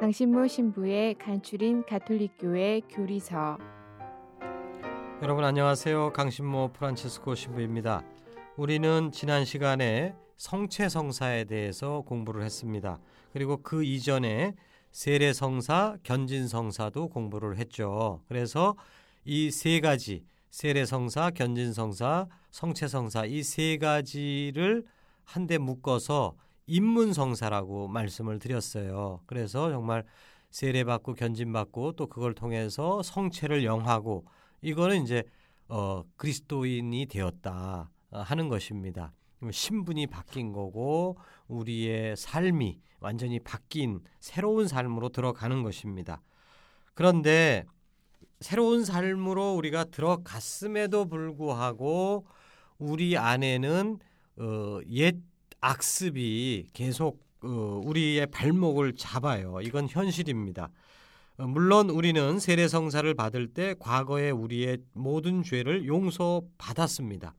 강신모 신부의 간추린 가톨릭교회 교리서 여러분 안녕하세요. 강신모 프란치스코 신부입니다. 우리는 지난 시간에 성체 성사에 대해서 공부를 했습니다. 그리고 그 이전에 세례 성사, 견진 성사도 공부를 했죠. 그래서 이 세 가지 세례 성사, 견진 성사, 성체 성사 이 세 가지를 한데 묶어서 입문성사라고 말씀을 드렸어요. 그래서 정말 세례받고 견진받고 또 그걸 통해서 성체를 영하고 이거는 이제 어 그리스도인이 되었다 하는 것입니다. 신분이 바뀐 거고 우리의 삶이 완전히 바뀐 새로운 삶으로 들어가는 것입니다. 그런데 새로운 삶으로 우리가 들어갔음에도 불구하고 우리 안에는 어, 옛 악습이 계속 어, 우리의 발목을 잡아요. 이건 현실입니다. 어, 물론 우리는 세례성사를 받을 때 과거에 우리의 모든 죄를 용서받았습니다.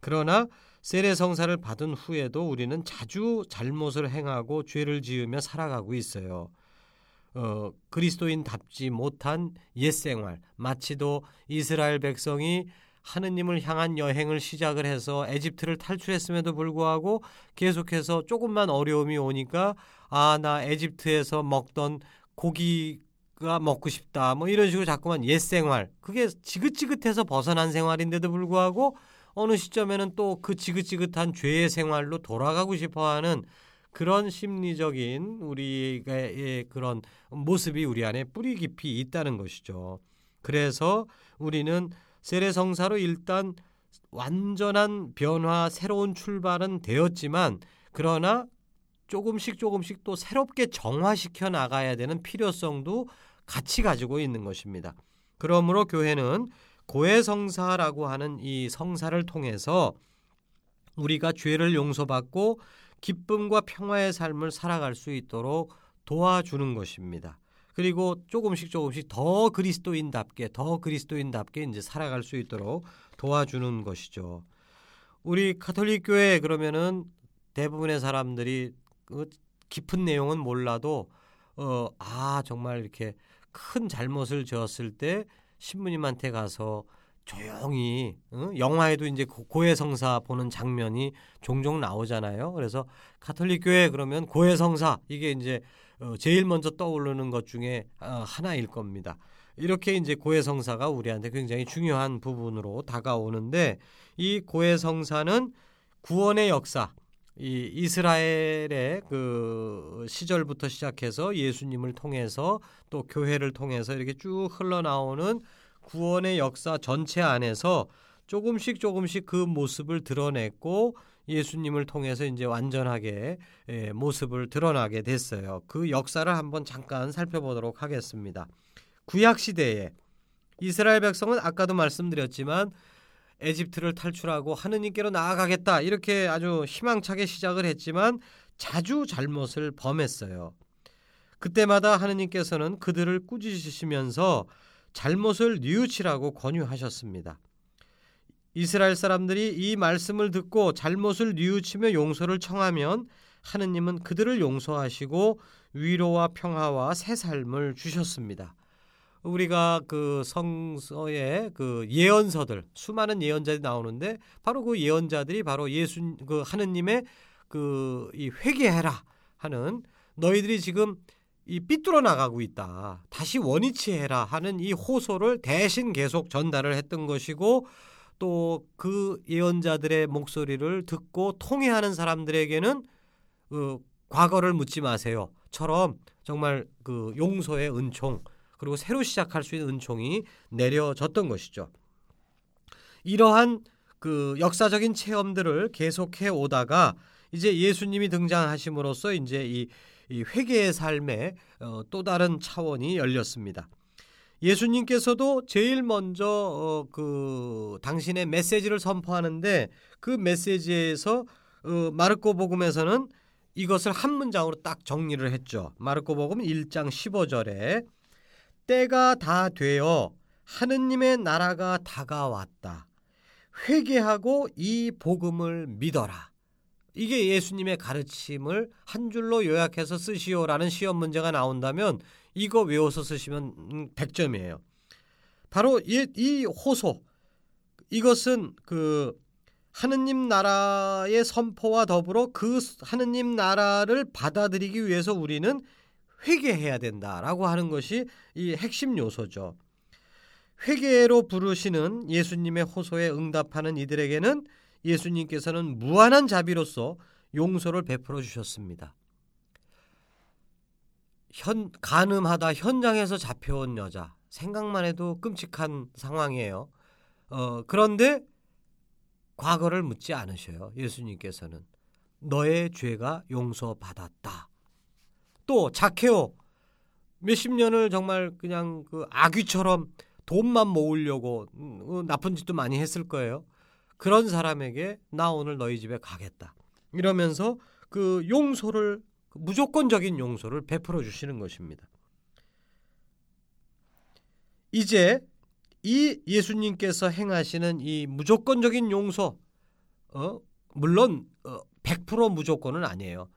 그러나 세례성사를 받은 후에도 우리는 자주 잘못을 행하고 죄를 지으며 살아가고 있어요. 어, 그리스도인답지 못한 옛생활, 마치도 이스라엘 백성이 하느님을 향한 여행을 시작을 해서 에집트를 탈출했음에도 불구하고 계속해서 조금만 어려움이 오니까 아, 나 에집트에서 먹던 고기가 먹고 싶다. 뭐 이런 식으로 자꾸만 옛 생활. 그게 지긋지긋해서 벗어난 생활인데도 불구하고 어느 시점에는 또 그 지긋지긋한 죄의 생활로 돌아가고 싶어 하는 그런 심리적인 우리의 그런 모습이 우리 안에 뿌리 깊이 있다는 것이죠. 그래서 우리는 세례성사로 일단 완전한 변화, 새로운 출발은 되었지만 그러나 조금씩 조금씩 또 새롭게 정화시켜 나가야 되는 필요성도 같이 가지고 있는 것입니다. 그러므로 교회는 고해성사라고 하는 이 성사를 통해서 우리가 죄를 용서받고 기쁨과 평화의 삶을 살아갈 수 있도록 도와주는 것입니다. 그리고 조금씩 조금씩 더 그리스도인답게 더 그리스도인답게 이제 살아갈 수 있도록 도와주는 것이죠. 우리 카톨릭 교회 그러면은 대부분의 사람들이 그 깊은 내용은 몰라도 어 아 정말 이렇게 큰 잘못을 저었을 때 신부님한테 가서 조용히 응? 영화에도 이제 고해성사 보는 장면이 종종 나오잖아요. 그래서 카톨릭 교회 그러면 고해성사 이게 이제 어, 제일 먼저 떠오르는 것 중에 어, 하나일 겁니다. 이렇게 이제 고해성사가 우리한테 굉장히 중요한 부분으로 다가오는데 이 고해성사는 구원의 역사, 이 이스라엘의 그 시절부터 시작해서 예수님을 통해서 또 교회를 통해서 이렇게 쭉 흘러나오는 구원의 역사 전체 안에서 조금씩 조금씩 그 모습을 드러냈고 예수님을 통해서 이제 완전하게 예, 모습을 드러나게 됐어요. 그 역사를 한번 잠깐 살펴보도록 하겠습니다. 구약 시대에 이스라엘 백성은 아까도 말씀드렸지만 에집트를 탈출하고 하느님께로 나아가겠다 이렇게 아주 희망차게 시작을 했지만 자주 잘못을 범했어요. 그때마다 하느님께서는 그들을 꾸짖으시면서 잘못을 뉘우치라고 권유하셨습니다. 이스라엘 사람들이 이 말씀을 듣고 잘못을 뉘우치며 용서를 청하면 하느님은 그들을 용서하시고 위로와 평화와 새 삶을 주셨습니다. 우리가 그 성서에 그 예언서들 수많은 예언자들이 나오는데 바로 그 예언자들이 바로 예수 그 하느님의 그 이 회개해라 하는 너희들이 지금 이 삐뚤어 나가고 있다. 다시 원위치해라 하는 이 호소를 대신 계속 전달을 했던 것이고 또 그 예언자들의 목소리를 듣고 통해하는 사람들에게는 그 과거를 묻지 마세요.처럼 정말 그 용서의 은총 그리고 새로 시작할 수 있는 은총이 내려졌던 것이죠. 이러한 그 역사적인 체험들을 계속해 오다가 이제 예수님이 등장하심으로써 이제 이, 이 회개의 삶의 어, 또 다른 차원이 열렸습니다. 예수님께서도 제일 먼저 어, 그 당신의 메시지를 선포하는데 그 메시지에서 어, 마르코 복음에서는 이것을 한 문장으로 딱 정리를 했죠. 마르코 복음 1장 15절에 때가 다 되어 하느님의 나라가 다가왔다. 회개하고 이 복음을 믿어라. 이게 예수님의 가르침을 한 줄로 요약해서 쓰시오라는 시험 문제가 나온다면 이거 외워서 쓰시면 100점이에요. 바로 이, 이 호소 이것은 그 하느님 나라의 선포와 더불어 그 하느님 나라를 받아들이기 위해서 우리는 회개해야 된다라고 하는 것이 이 핵심 요소죠. 회개로 부르시는 예수님의 호소에 응답하는 이들에게는 예수님께서는 무한한 자비로서 용서를 베풀어 주셨습니다. 현 가늠하다 현장에서 잡혀온 여자 생각만 해도 끔찍한 상황이에요. 어, 그런데 과거를 묻지 않으셔요. 예수님께서는 너의 죄가 용서받았다. 또 자케오 몇십 년을 정말 그냥 그 아귀처럼 돈만 모으려고 음, 어, 나쁜 짓도 많이 했을 거예요. 그런 사람에게 나 오늘 너희 집에 가겠다. 이러면서 그 용서를 그 무조건적인 용서를 베풀어 주시는 것입니다. 이제 이 예수님께서 행하시는 이 무조건적인 용서, 어, 물론 어, 100% 무조건은 아니에요.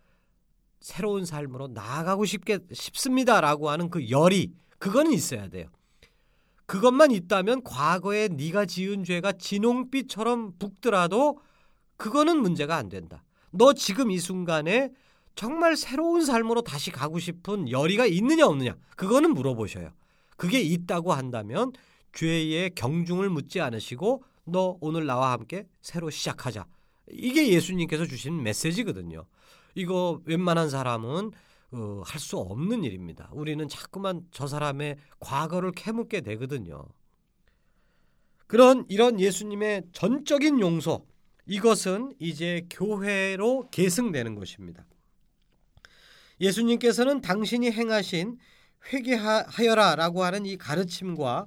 새로운 삶으로 나아가고 싶게 싶습니다라고 하는 그 열이 그거는 있어야 돼요. 그것만 있다면 과거에 네가 지은 죄가 진홍빛처럼 붓더라도 그거는 문제가 안 된다. 너 지금 이 순간에 정말 새로운 삶으로 다시 가고 싶은 열의가 있느냐 없느냐 그거는 물어보셔요. 그게 있다고 한다면 죄의 경중을 묻지 않으시고 너 오늘 나와 함께 새로 시작하자. 이게 예수님께서 주신 메시지거든요. 이거 웬만한 사람은 어, 할 수 없는 일입니다. 우리는 자꾸만 저 사람의 과거를 캐묻게 되거든요. 그런 이런 예수님의 전적인 용서 이것은 이제 교회로 계승되는 것입니다. 예수님께서는 당신이 행하신 회개하여라라고 하는 이 가르침과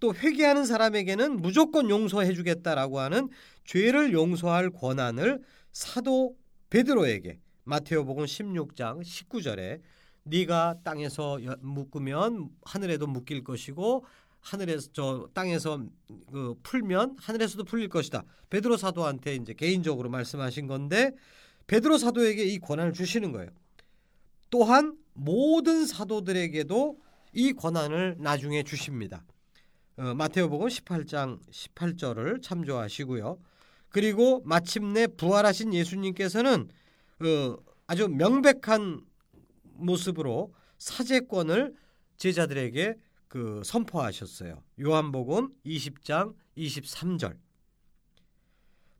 또 회개하는 사람에게는 무조건 용서해 주겠다라고 하는 죄를 용서할 권한을 사도 베드로에게 마테오복음 16장 19절에 네가 땅에서 묶으면 하늘에도 묶일 것이고 하늘에서 저 땅에서 그 풀면 하늘에서도 풀릴 것이다. 베드로 사도한테 이제 개인적으로 말씀하신 건데 베드로 사도에게 이 권한을 주시는 거예요. 또한 모든 사도들에게도 이 권한을 나중에 주십니다. 어, 마테오복음 18장 18절을 참조하시고요. 그리고 마침내 부활하신 예수님께서는 그 아주 명백한 모습으로 사제권을 제자들에게 그 선포하셨어요. 요한복음 20장 23절.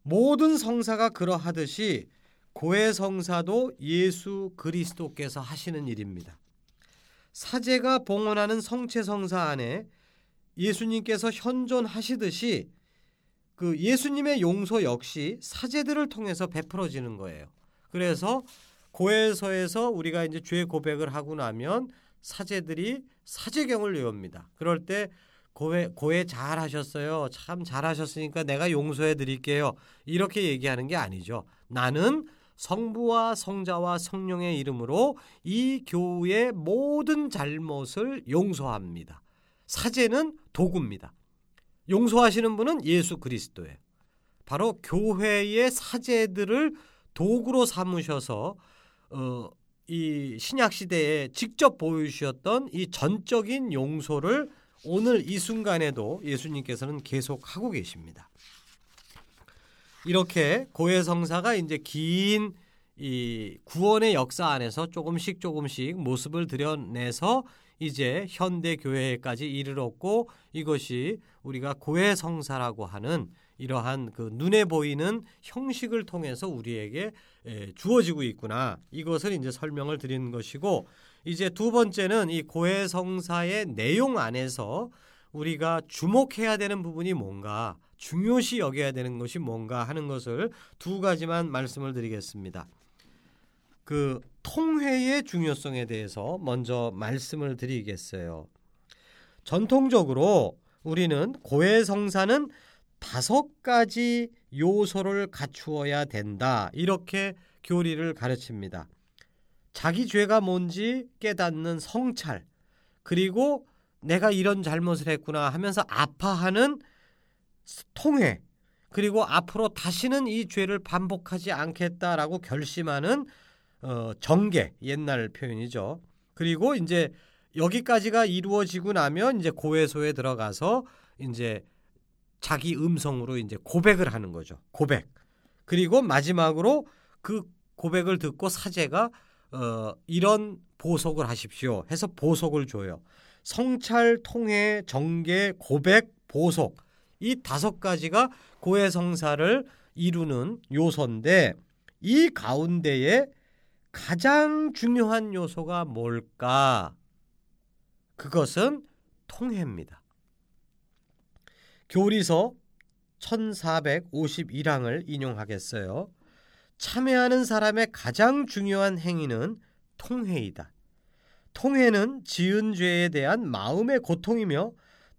모든 성사가 그러하듯이 고해 성사도 예수 그리스도께서 하시는 일입니다. 사제가 봉헌하는 성체 성사 안에 예수님께서 현존하시듯이 그 예수님의 용서 역시 사제들을 통해서 베풀어지는 거예요. 그래서 고해서에서 우리가 이제 죄 고백을 하고 나면 사제들이 사제경을 외웁니다. 그럴 때 고해 고해 잘 하셨어요. 참 잘하셨으니까 내가 용서해 드릴게요. 이렇게 얘기하는 게 아니죠. 나는 성부와 성자와 성령의 이름으로 이 교우의 모든 잘못을 용서합니다. 사제는 도구입니다. 용서하시는 분은 예수 그리스도예요. 바로 교회의 사제들을 도구로 삼으셔서 어, 이 신약 시대에 직접 보여주셨던 이 전적인 용서를 오늘 이 순간에도 예수님께서는 계속 하고 계십니다. 이렇게 고해성사가 이제 긴 이 구원의 역사 안에서 조금씩 조금씩 모습을 드러내서 이제 현대 교회까지 이르렀고 이것이 우리가 고해성사라고 하는 이러한 그 눈에 보이는 형식을 통해서 우리에게 주어지고 있구나. 이것을 이제 설명을 드리는 것이고 이제 두 번째는 이 고해성사의 내용 안에서 우리가 주목해야 되는 부분이 뭔가 중요시 여겨야 되는 것이 뭔가 하는 것을 두 가지만 말씀을 드리겠습니다. 그 통회의 중요성에 대해서 먼저 말씀을 드리겠어요. 전통적으로 우리는 고해 성사는 다섯 가지 요소를 갖추어야 된다. 이렇게 교리를 가르칩니다. 자기 죄가 뭔지 깨닫는 성찰, 그리고 내가 이런 잘못을 했구나 하면서 아파하는 통회, 그리고 앞으로 다시는 이 죄를 반복하지 않겠다라고 결심하는 어, 정계, 옛날 표현이죠. 그리고 이제 여기까지가 이루어지고 나면 이제 고해소에 들어가서 이제 자기 음성으로 이제 고백을 하는 거죠. 고백. 그리고 마지막으로 그 고백을 듣고 사제가 어, 이런 보석을 하십시오 해서 보석을 줘요. 성찰, 통해, 정계, 고백, 보석 이 다섯 가지가 고해 성사를 이루는 요소인데 이 가운데에 가장 중요한 요소가 뭘까? 그것은 통해입니다. 교리서 1451항을 인용하겠어요. 참여하는 사람의 가장 중요한 행위는 통회이다. 통회는 지은 죄에 대한 마음의 고통이며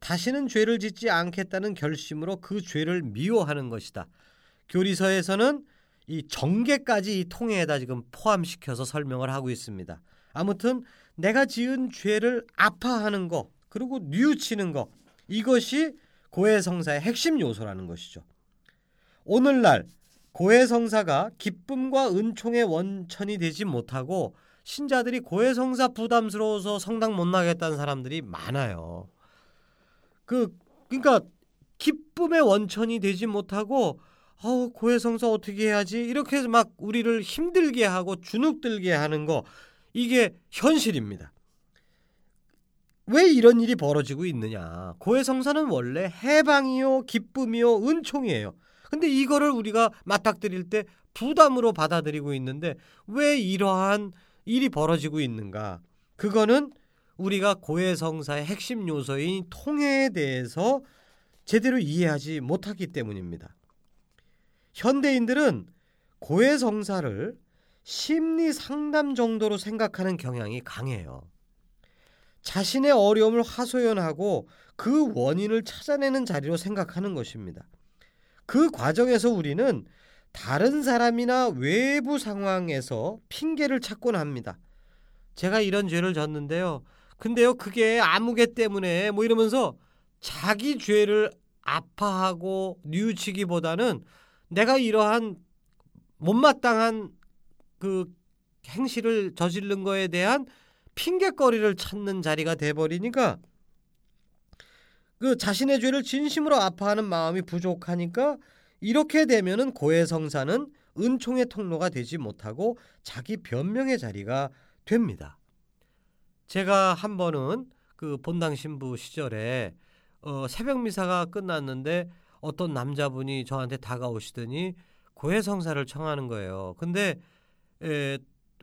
다시는 죄를 짓지 않겠다는 결심으로 그 죄를 미워하는 것이다. 교리서에서는 이 정계까지 이 통회에다 지금 포함시켜서 설명을 하고 있습니다. 아무튼 내가 지은 죄를 아파하는 것 그리고 뉘우치는 것 이것이 고해성사의 핵심 요소라는 것이죠. 오늘날 고해성사가 기쁨과 은총의 원천이 되지 못하고 신자들이 고해성사 부담스러워서 성당 못 나겠다는 사람들이 많아요. 그 그러니까 기쁨의 원천이 되지 못하고 어 고해성사 어떻게 해야지 이렇게 해서 막 우리를 힘들게 하고 주눅들게 하는 거 이게 현실입니다. 왜 이런 일이 벌어지고 있느냐? 고해성사는 원래 해방이요, 기쁨이요, 은총이에요. 근데 이거를 우리가 맞닥뜨릴 때 부담으로 받아들이고 있는데 왜 이러한 일이 벌어지고 있는가? 그거는 우리가 고해성사의 핵심 요소인 통해에 대해서 제대로 이해하지 못하기 때문입니다. 현대인들은 고해성사를 심리 상담 정도로 생각하는 경향이 강해요. 자신의 어려움을 하소연하고 그 원인을 찾아내는 자리로 생각하는 것입니다. 그 과정에서 우리는 다른 사람이나 외부 상황에서 핑계를 찾곤 합니다. 제가 이런 죄를 졌는데요. 근데요, 그게 아무개 때문에 뭐 이러면서 자기 죄를 아파하고 뉘우치기보다는 내가 이러한 못마땅한 그 행실을 저지른 거에 대한 핑계거리를 찾는 자리가 돼버리니까 그 자신의 죄를 진심으로 아파하는 마음이 부족하니까 이렇게 되면은 고해성사는 은총의 통로가 되지 못하고 자기 변명의 자리가 됩니다. 제가 한 번은 그 본당 신부 시절에 어, 새벽 미사가 끝났는데 어떤 남자분이 저한테 다가오시더니 고해 성사를 청하는 거예요. 근데 에,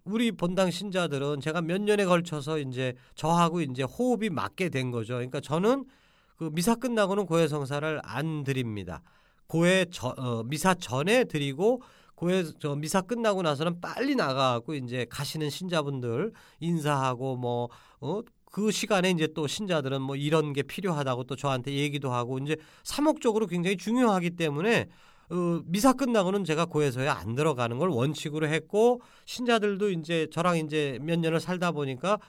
우리 본당 신자들은 제가 몇 년에 걸쳐서 이제 저하고 이제 호흡이 맞게 된 거죠. 그러니까 저는 그 미사 끝나고는 고해 성사를 안 드립니다. 고해 저, 어, 미사 전에 드리고 고해 저 미사 끝나고 나서는 빨리 나가고 이제 가시는 신자분들 인사하고 뭐 어, 그 시간에 이제 또 신자들은 뭐 이런 게 필요하다고 또 저한테 얘기도 하고 이제 사목적으로 굉장히 중요하기 때문에 어, 미사 끝나고는 제가 고해서에 안 들어가는 걸 원칙으로 했고 신자들도 이제 저랑 이제 몇 년을 살다 보니까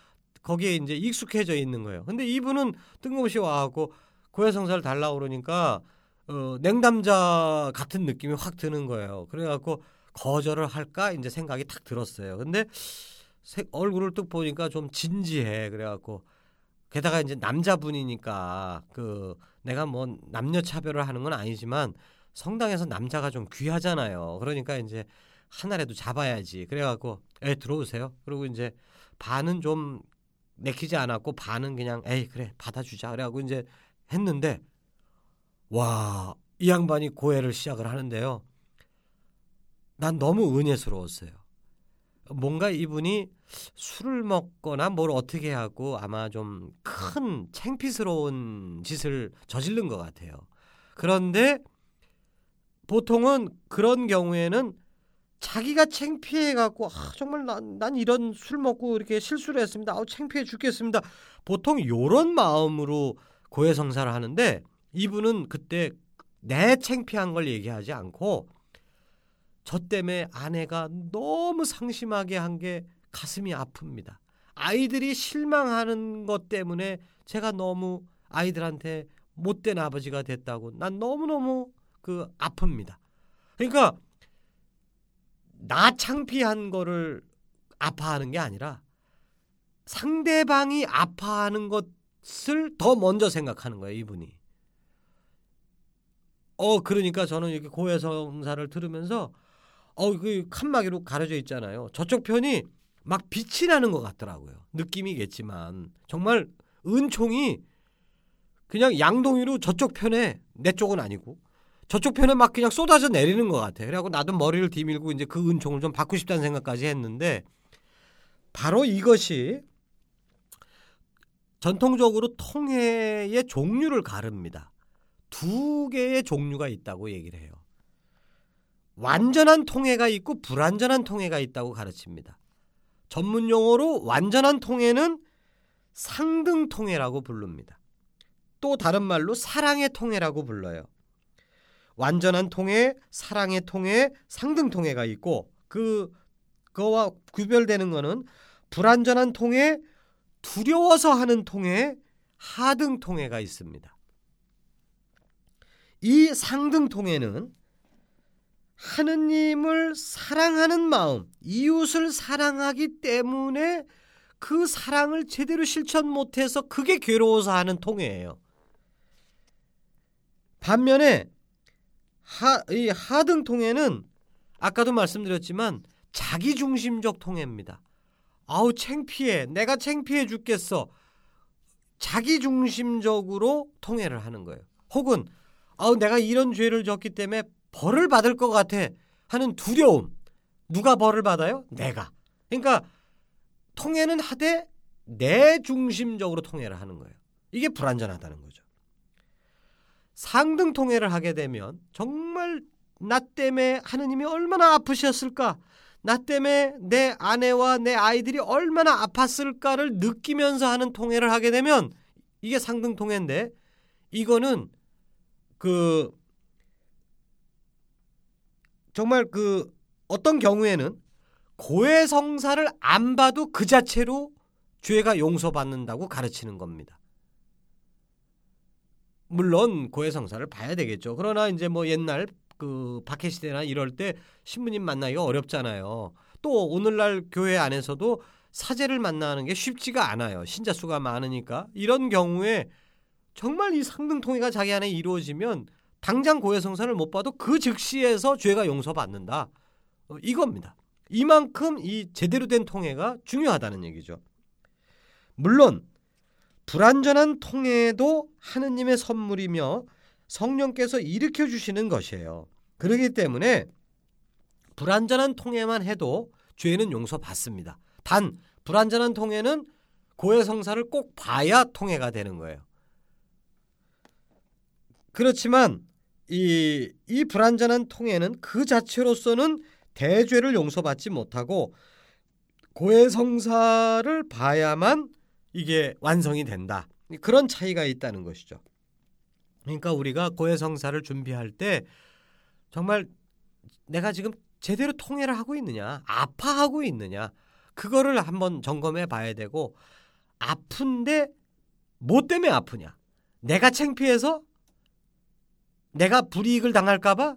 거기에 이제 익숙해져 있는 거예요. 근데 이분은 뜬금없이 와갖고 고해성사를 달라고 그러니까 어, 냉담자 같은 느낌이 확 드는 거예요. 그래갖고 거절을 할까 이제 생각이 탁 들었어요. 근데 색, 얼굴을 뚝 보니까 좀 진지해. 그래갖고 게다가 이제 남자분이니까 그 내가 뭐 남녀 차별을 하는 건 아니지만 성당에서 남자가 좀 귀하잖아요. 그러니까 이제 하나라도 잡아야지. 그래갖고 에 들어오세요. 그리고 이제 반은 좀 내키지 않았고 반은 그냥 에이 그래 받아주자 그래갖고 이제 했는데 와 이 양반이 고해를 시작을 하는데요. 난 너무 은혜스러웠어요. 뭔가 이분이 술을 먹거나 뭘 어떻게 하고 아마 좀큰 창피스러운 짓을 저지른 것 같아요. 그런데 보통은 그런 경우에는 자기가 창피해 갖고 아, 정말 난, 난 이런 술 먹고 이렇게 실수를 했습니다. 아우 창피해 죽겠습니다. 보통 요런 마음으로 고해성사를 하는데 이분은 그때 내 창피한 걸 얘기하지 않고 저 때문에 아내가 너무 상심하게 한 게 가슴이 아픕니다. 아이들이 실망하는 것 때문에 제가 너무 아이들한테 못된 아버지가 됐다고 난 너무너무 그 아픕니다. 그러니까 나 창피한 거를 아파하는 게 아니라 상대방이 아파하는 것을 더 먼저 생각하는 거예요, 이분이. 어, 그러니까 저는 이렇게 고해성사를 들으면서 어, 그 칸막이로 가려져 있잖아요. 저쪽 편이 막 빛이 나는 것 같더라고요. 느낌이겠지만 정말 은총이 그냥 양동이로 저쪽 편에 내 쪽은 아니고 저쪽 편에 막 그냥 쏟아져 내리는 것 같아. 그래갖고 나도 머리를 뒤밀고 이제 그 은총을 좀 받고 싶다는 생각까지 했는데 바로 이것이 전통적으로 통해의 종류를 가릅니다. 두 개의 종류가 있다고 얘기를 해요. 완전한 통해가 있고 불완전한 통해가 있다고 가르칩니다. 전문 용어로 완전한 통해는 상등 통해라고 부릅니다. 또 다른 말로 사랑의 통해라고 불러요. 완전한 통해, 사랑의 통해, 상등 통해가 있고 그 그와 구별되는 것은 불완전한 통해, 두려워서 하는 통해, 하등 통해가 있습니다. 이 상등 통해는 하느님을 사랑하는 마음, 이웃을 사랑하기 때문에 그 사랑을 제대로 실천 못해서 그게 괴로워서 하는 통해예요. 반면에 하, 이 하등 통해는 아까도 말씀드렸지만 자기중심적 통해입니다. 아우 창피해. 내가 창피해 죽겠어. 자기중심적으로 통해를 하는 거예요. 혹은 아우 내가 이런 죄를 졌기 때문에 벌을 받을 것 같아 하는 두려움. 누가 벌을 받아요? 내가. 그러니까 통해는 하되 내 중심적으로 통해를 하는 거예요. 이게 불완전하다는 거죠. 상등 통해를 하게 되면 정말 나 때문에 하느님이 얼마나 아프셨을까? 나 때문에 내 아내와 내 아이들이 얼마나 아팠을까를 느끼면서 하는 통해를 하게 되면 이게 상등 통해인데 이거는 그 정말 그 어떤 경우에는 고해성사를 안 봐도 그 자체로 죄가 용서받는다고 가르치는 겁니다. 물론 고해성사를 봐야 되겠죠. 그러나 이제 뭐 옛날 그 박해 시대나 이럴 때 신부님 만나기가 어렵잖아요. 또 오늘날 교회 안에서도 사제를 만나는 게 쉽지가 않아요. 신자 수가 많으니까 이런 경우에 정말 이 상등 통해가 자기 안에 이루어지면 당장 고해성사를 못 봐도 그 즉시에서 죄가 용서받는다. 어, 이겁니다. 이만큼 이 제대로 된 통해가 중요하다는 얘기죠. 물론 불완전한 통해도 하느님의 선물이며 성령께서 일으켜 주시는 것이에요. 그렇기 때문에 불완전한 통해만 해도 죄는 용서받습니다. 단 불완전한 통해는 고해성사를 꼭 봐야 통해가 되는 거예요. 그렇지만 이, 이 불완전한 통해는 그 자체로서는 대죄를 용서받지 못하고 고해성사를 봐야만 이게 완성이 된다. 그런 차이가 있다는 것이죠. 그러니까 우리가 고해성사를 준비할 때 정말 내가 지금 제대로 통해를 하고 있느냐, 아파하고 있느냐, 그거를 한번 점검해 봐야 되고 아픈데 뭐 때문에 아프냐? 내가 창피해서 내가 불이익을 당할까봐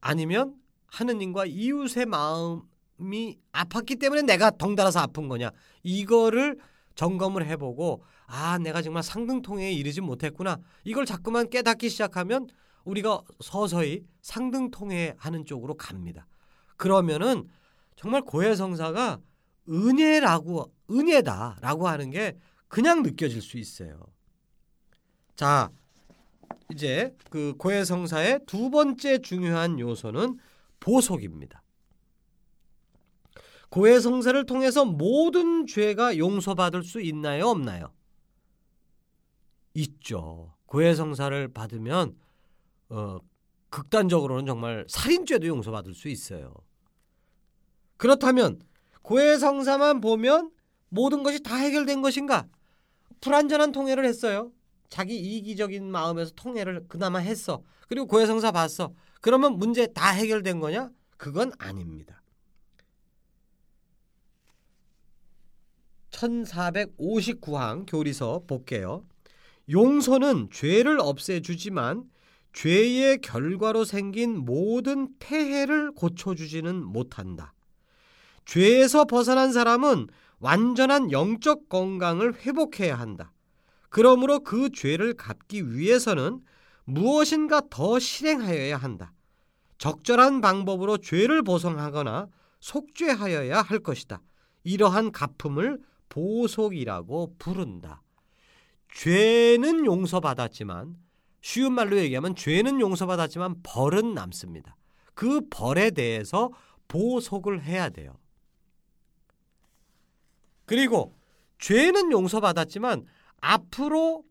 아니면 하느님과 이웃의 마음이 아팠기 때문에 내가 덩달아서 아픈 거냐 이거를 점검을 해보고 아 내가 정말 상등통해에 이르지 못했구나 이걸 자꾸만 깨닫기 시작하면 우리가 서서히 상등통해 하는 쪽으로 갑니다. 그러면은 정말 고해성사가 은혜라고 은혜다라고 하는 게 그냥 느껴질 수 있어요. 자, 이제 그 고해성사의 두 번째 중요한 요소는 보속입니다. 고해성사를 통해서 모든 죄가 용서받을 수 있나요, 없나요? 있죠. 고해성사를 받으면 어, 극단적으로는 정말 살인죄도 용서받을 수 있어요. 그렇다면 고해성사만 보면 모든 것이 다 해결된 것인가? 불완전한 통해를 했어요. 자기 이기적인 마음에서 통해를 그나마 했어. 그리고 고해성사 봤어. 그러면 문제 다 해결된 거냐? 그건 아닙니다. 1459항 교리서 볼게요. 용서는 죄를 없애주지만 죄의 결과로 생긴 모든 폐해를 고쳐주지는 못한다. 죄에서 벗어난 사람은 완전한 영적 건강을 회복해야 한다. 그러므로 그 죄를 갚기 위해서는 무엇인가 더 실행하여야 한다. 적절한 방법으로 죄를 보상하거나 속죄하여야 할 것이다. 이러한 갚음을 보속이라고 부른다. 죄는 용서받았지만 쉬운 말로 얘기하면 죄는 용서받았지만 벌은 남습니다. 그 벌에 대해서 보속을 해야 돼요. 그리고 죄는 용서받았지만 앞으로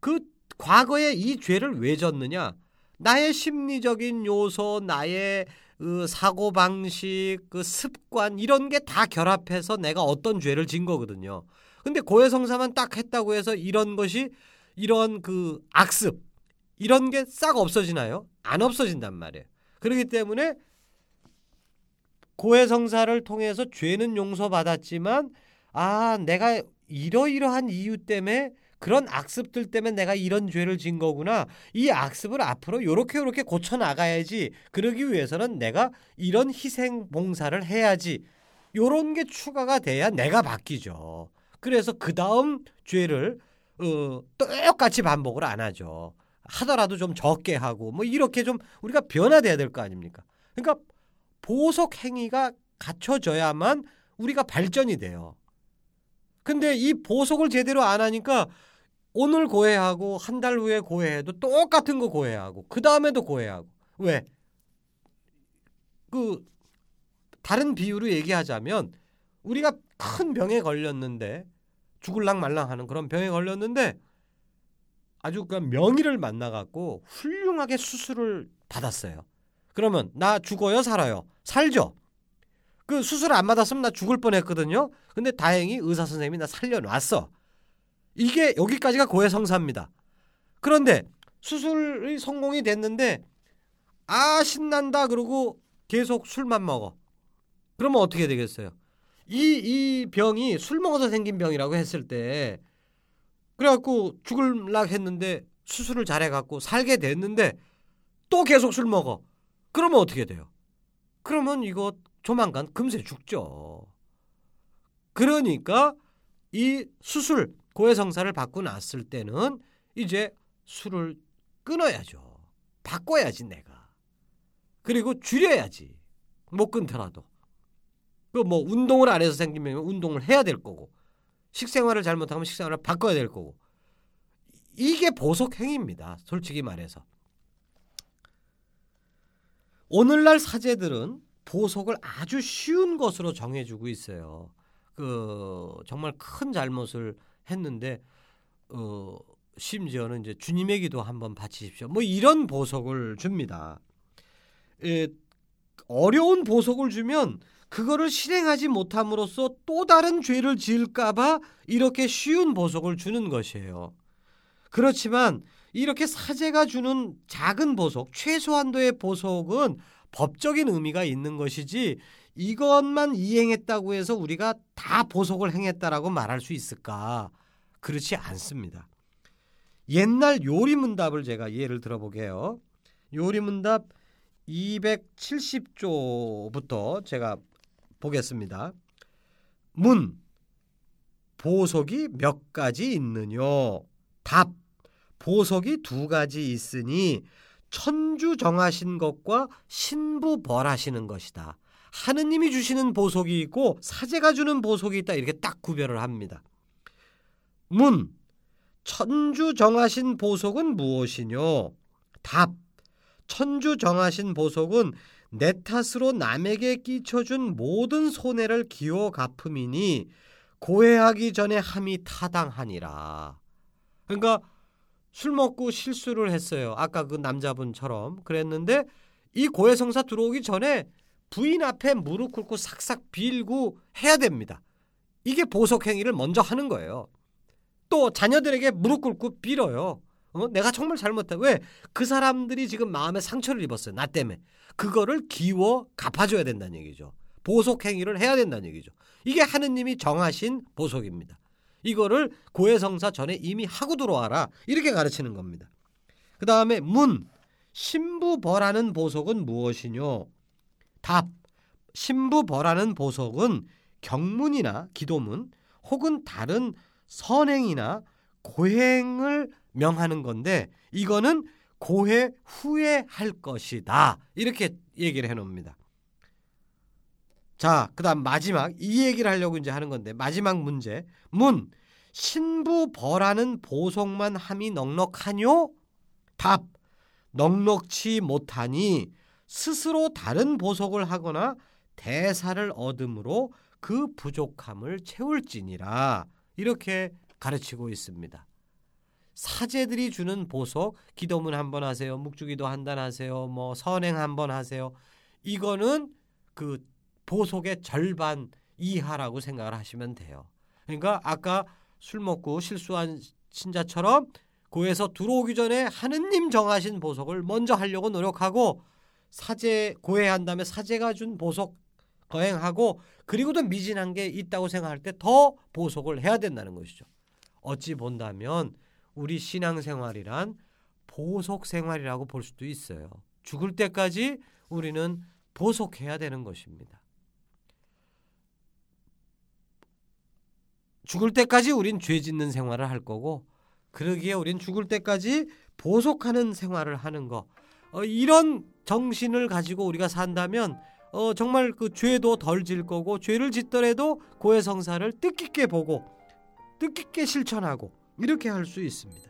그 과거에 이 죄를 왜 졌느냐? 나의 심리적인 요소, 나의 그 사고 방식, 그 습관 이런 게 다 결합해서 내가 어떤 죄를 진 거거든요. 근데 고해성사만 딱 했다고 해서 이런 것이 이런 그 악습 이런 게 싹 없어지나요? 안 없어진단 말이에요. 그렇기 때문에 고해성사를 통해서 죄는 용서받았지만 아 내가 이러이러한 이유 때문에 그런 악습들 때문에 내가 이런 죄를 진 거구나. 이 악습을 앞으로 요렇게 요렇게 고쳐 나가야지. 그러기 위해서는 내가 이런 희생 봉사를 해야지. 요런 게 추가가 돼야 내가 바뀌죠. 그래서 그 다음 죄를 어, 똑같이 반복을 안 하죠. 하더라도 좀 적게 하고 뭐 이렇게 좀 우리가 변화돼야 될 거 아닙니까? 그러니까 보석 행위가 갖춰져야만 우리가 발전이 돼요. 근데 이 보석을 제대로 안 하니까 오늘 고해하고 한 달 후에 고해해도 똑같은 거 고해하고 그 다음에도 고해하고 왜? 그 다른 비유로 얘기하자면 우리가 큰 병에 걸렸는데 죽을랑 말랑하는 그런 병에 걸렸는데 아주 그 명의를 만나갖고 훌륭하게 수술을 받았어요. 그러면 나 죽어요, 살아요? 살죠. 그 수술 안 받았으면 나 죽을 뻔했거든요. 근데 다행히 의사 선생님이 나 살려놨어. 이게 여기까지가 고해 성사입니다. 그런데 수술이 성공이 됐는데 아 신난다 그러고 계속 술만 먹어. 그러면 어떻게 되겠어요? 이, 이 병이 술 먹어서 생긴 병이라고 했을 때 그래갖고 죽을락 했는데 수술을 잘해갖고 살게 됐는데 또 계속 술 먹어. 그러면 어떻게 돼요? 그러면 이거 조만간 금세 죽죠. 그러니까 이 수술 고해성사를 받고 났을 때는 이제 술을 끊어야죠. 바꿔야지 내가. 그리고 줄여야지. 못 끊더라도. 그 뭐 운동을 안 해서 생기면 운동을 해야 될 거고 식생활을 잘못하면 식생활을 바꿔야 될 거고 이게 보석 행위입니다. 솔직히 말해서. 오늘날 사제들은 보석을 아주 쉬운 것으로 정해주고 있어요. 그 정말 큰 잘못을 했는데 어 심지어는 이제 주님의 기도 한번 바치십시오. 뭐 이런 보석을 줍니다. 에, 어려운 보석을 주면 그거를 실행하지 못함으로써 또 다른 죄를 지을까봐 이렇게 쉬운 보석을 주는 것이에요. 그렇지만 이렇게 사제가 주는 작은 보석, 최소한도의 보석은 법적인 의미가 있는 것이지 이것만 이행했다고 해서 우리가 다 보석을 행했다라고 말할 수 있을까? 그렇지 않습니다. 옛날 요리 문답을 제가 예를 들어보게요. 요리 문답 270조부터 제가 보겠습니다. 문 보석이 몇 가지 있느뇨? 답 보석이 두 가지 있으니 천주 정하신 것과 신부 벌하시는 것이다. 하느님이 주시는 보석이 있고 사제가 주는 보석이 있다 이렇게 딱 구별을 합니다. 문 천주 정하신 보석은 무엇이뇨? 답 천주 정하신 보석은 내 탓으로 남에게 끼쳐준 모든 손해를 기워 갚음이니 고해하기 전에 함이 타당하니라. 그러니까 술 먹고 실수를 했어요. 아까 그 남자분처럼 그랬는데 이 고해성사 들어오기 전에 부인 앞에 무릎 꿇고 삭삭 빌고 해야 됩니다. 이게 보석 행위를 먼저 하는 거예요. 또 자녀들에게 무릎 꿇고 빌어요. 어? 내가 정말 잘못했다. 왜? 그 사람들이 지금 마음에 상처를 입었어요. 나 때문에. 그거를 기워 갚아줘야 된다는 얘기죠. 보석 행위를 해야 된다는 얘기죠. 이게 하느님이 정하신 보석입니다. 이거를 고해성사 전에 이미 하고 들어와라. 이렇게 가르치는 겁니다. 그 다음에 문. 신부벌하는 보석은 무엇이뇨? 답. 신부벌하는 보석은 경문이나 기도문 혹은 다른 선행이나 고행을 명하는 건데 이거는 고해 후에 할 것이다. 이렇게 얘기를 해 놓습니다. 자, 그다음 마지막 이 얘기를 하려고 이제 하는 건데 마지막 문제. 문 신부 벌하는 보석만 함이 넉넉하뇨? 답. 넉넉치 못하니 스스로 다른 보석을 하거나 대사를 얻음으로 그 부족함을 채울지니라. 이렇게 가르치고 있습니다. 사제들이 주는 보석, 기도문 한번 하세요. 묵주기도 한 단 하세요. 뭐 선행 한번 하세요. 이거는 그 보석의 절반 이하라고 생각을 하시면 돼요. 그러니까 아까 술 먹고 실수한 신자처럼 고에서 들어오기 전에 하느님 정하신 보석을 먼저 하려고 노력하고 사제 고해한 다음에 사제가 준 보석 거행하고 그리고도 미진한 게 있다고 생각할 때 더 보석을 해야 된다는 것이죠. 어찌 본다면 우리 신앙생활이란 보석 생활이라고 볼 수도 있어요. 죽을 때까지 우리는 보석해야 되는 것입니다. 죽을 때까지 우린 죄 짓는 생활을 할 거고 그러기에 우린 죽을 때까지 보석하는 생활을 하는 거 어, 이런 정신을 가지고 우리가 산다면 어, 정말 그 죄도 덜 질 거고 죄를 짓더라도 고해성사를 뜻깊게 보고 뜻깊게 실천하고 이렇게 할 수 있습니다.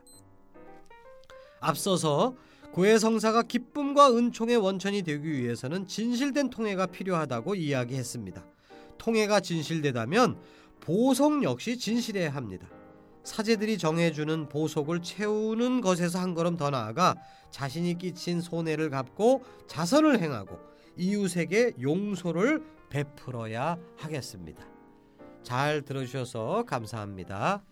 앞서서 고해성사가 기쁨과 은총의 원천이 되기 위해서는 진실된 통해가 필요하다고 이야기했습니다. 통해가 진실되다면 보석 역시 진실해야 합니다. 사제들이 정해주는 보석을 채우는 것에서 한 걸음 더 나아가 자신이 끼친 손해를 갚고 자선을 행하고 이웃에게 용서를 베풀어야 하겠습니다. 잘 들어주셔서 감사합니다.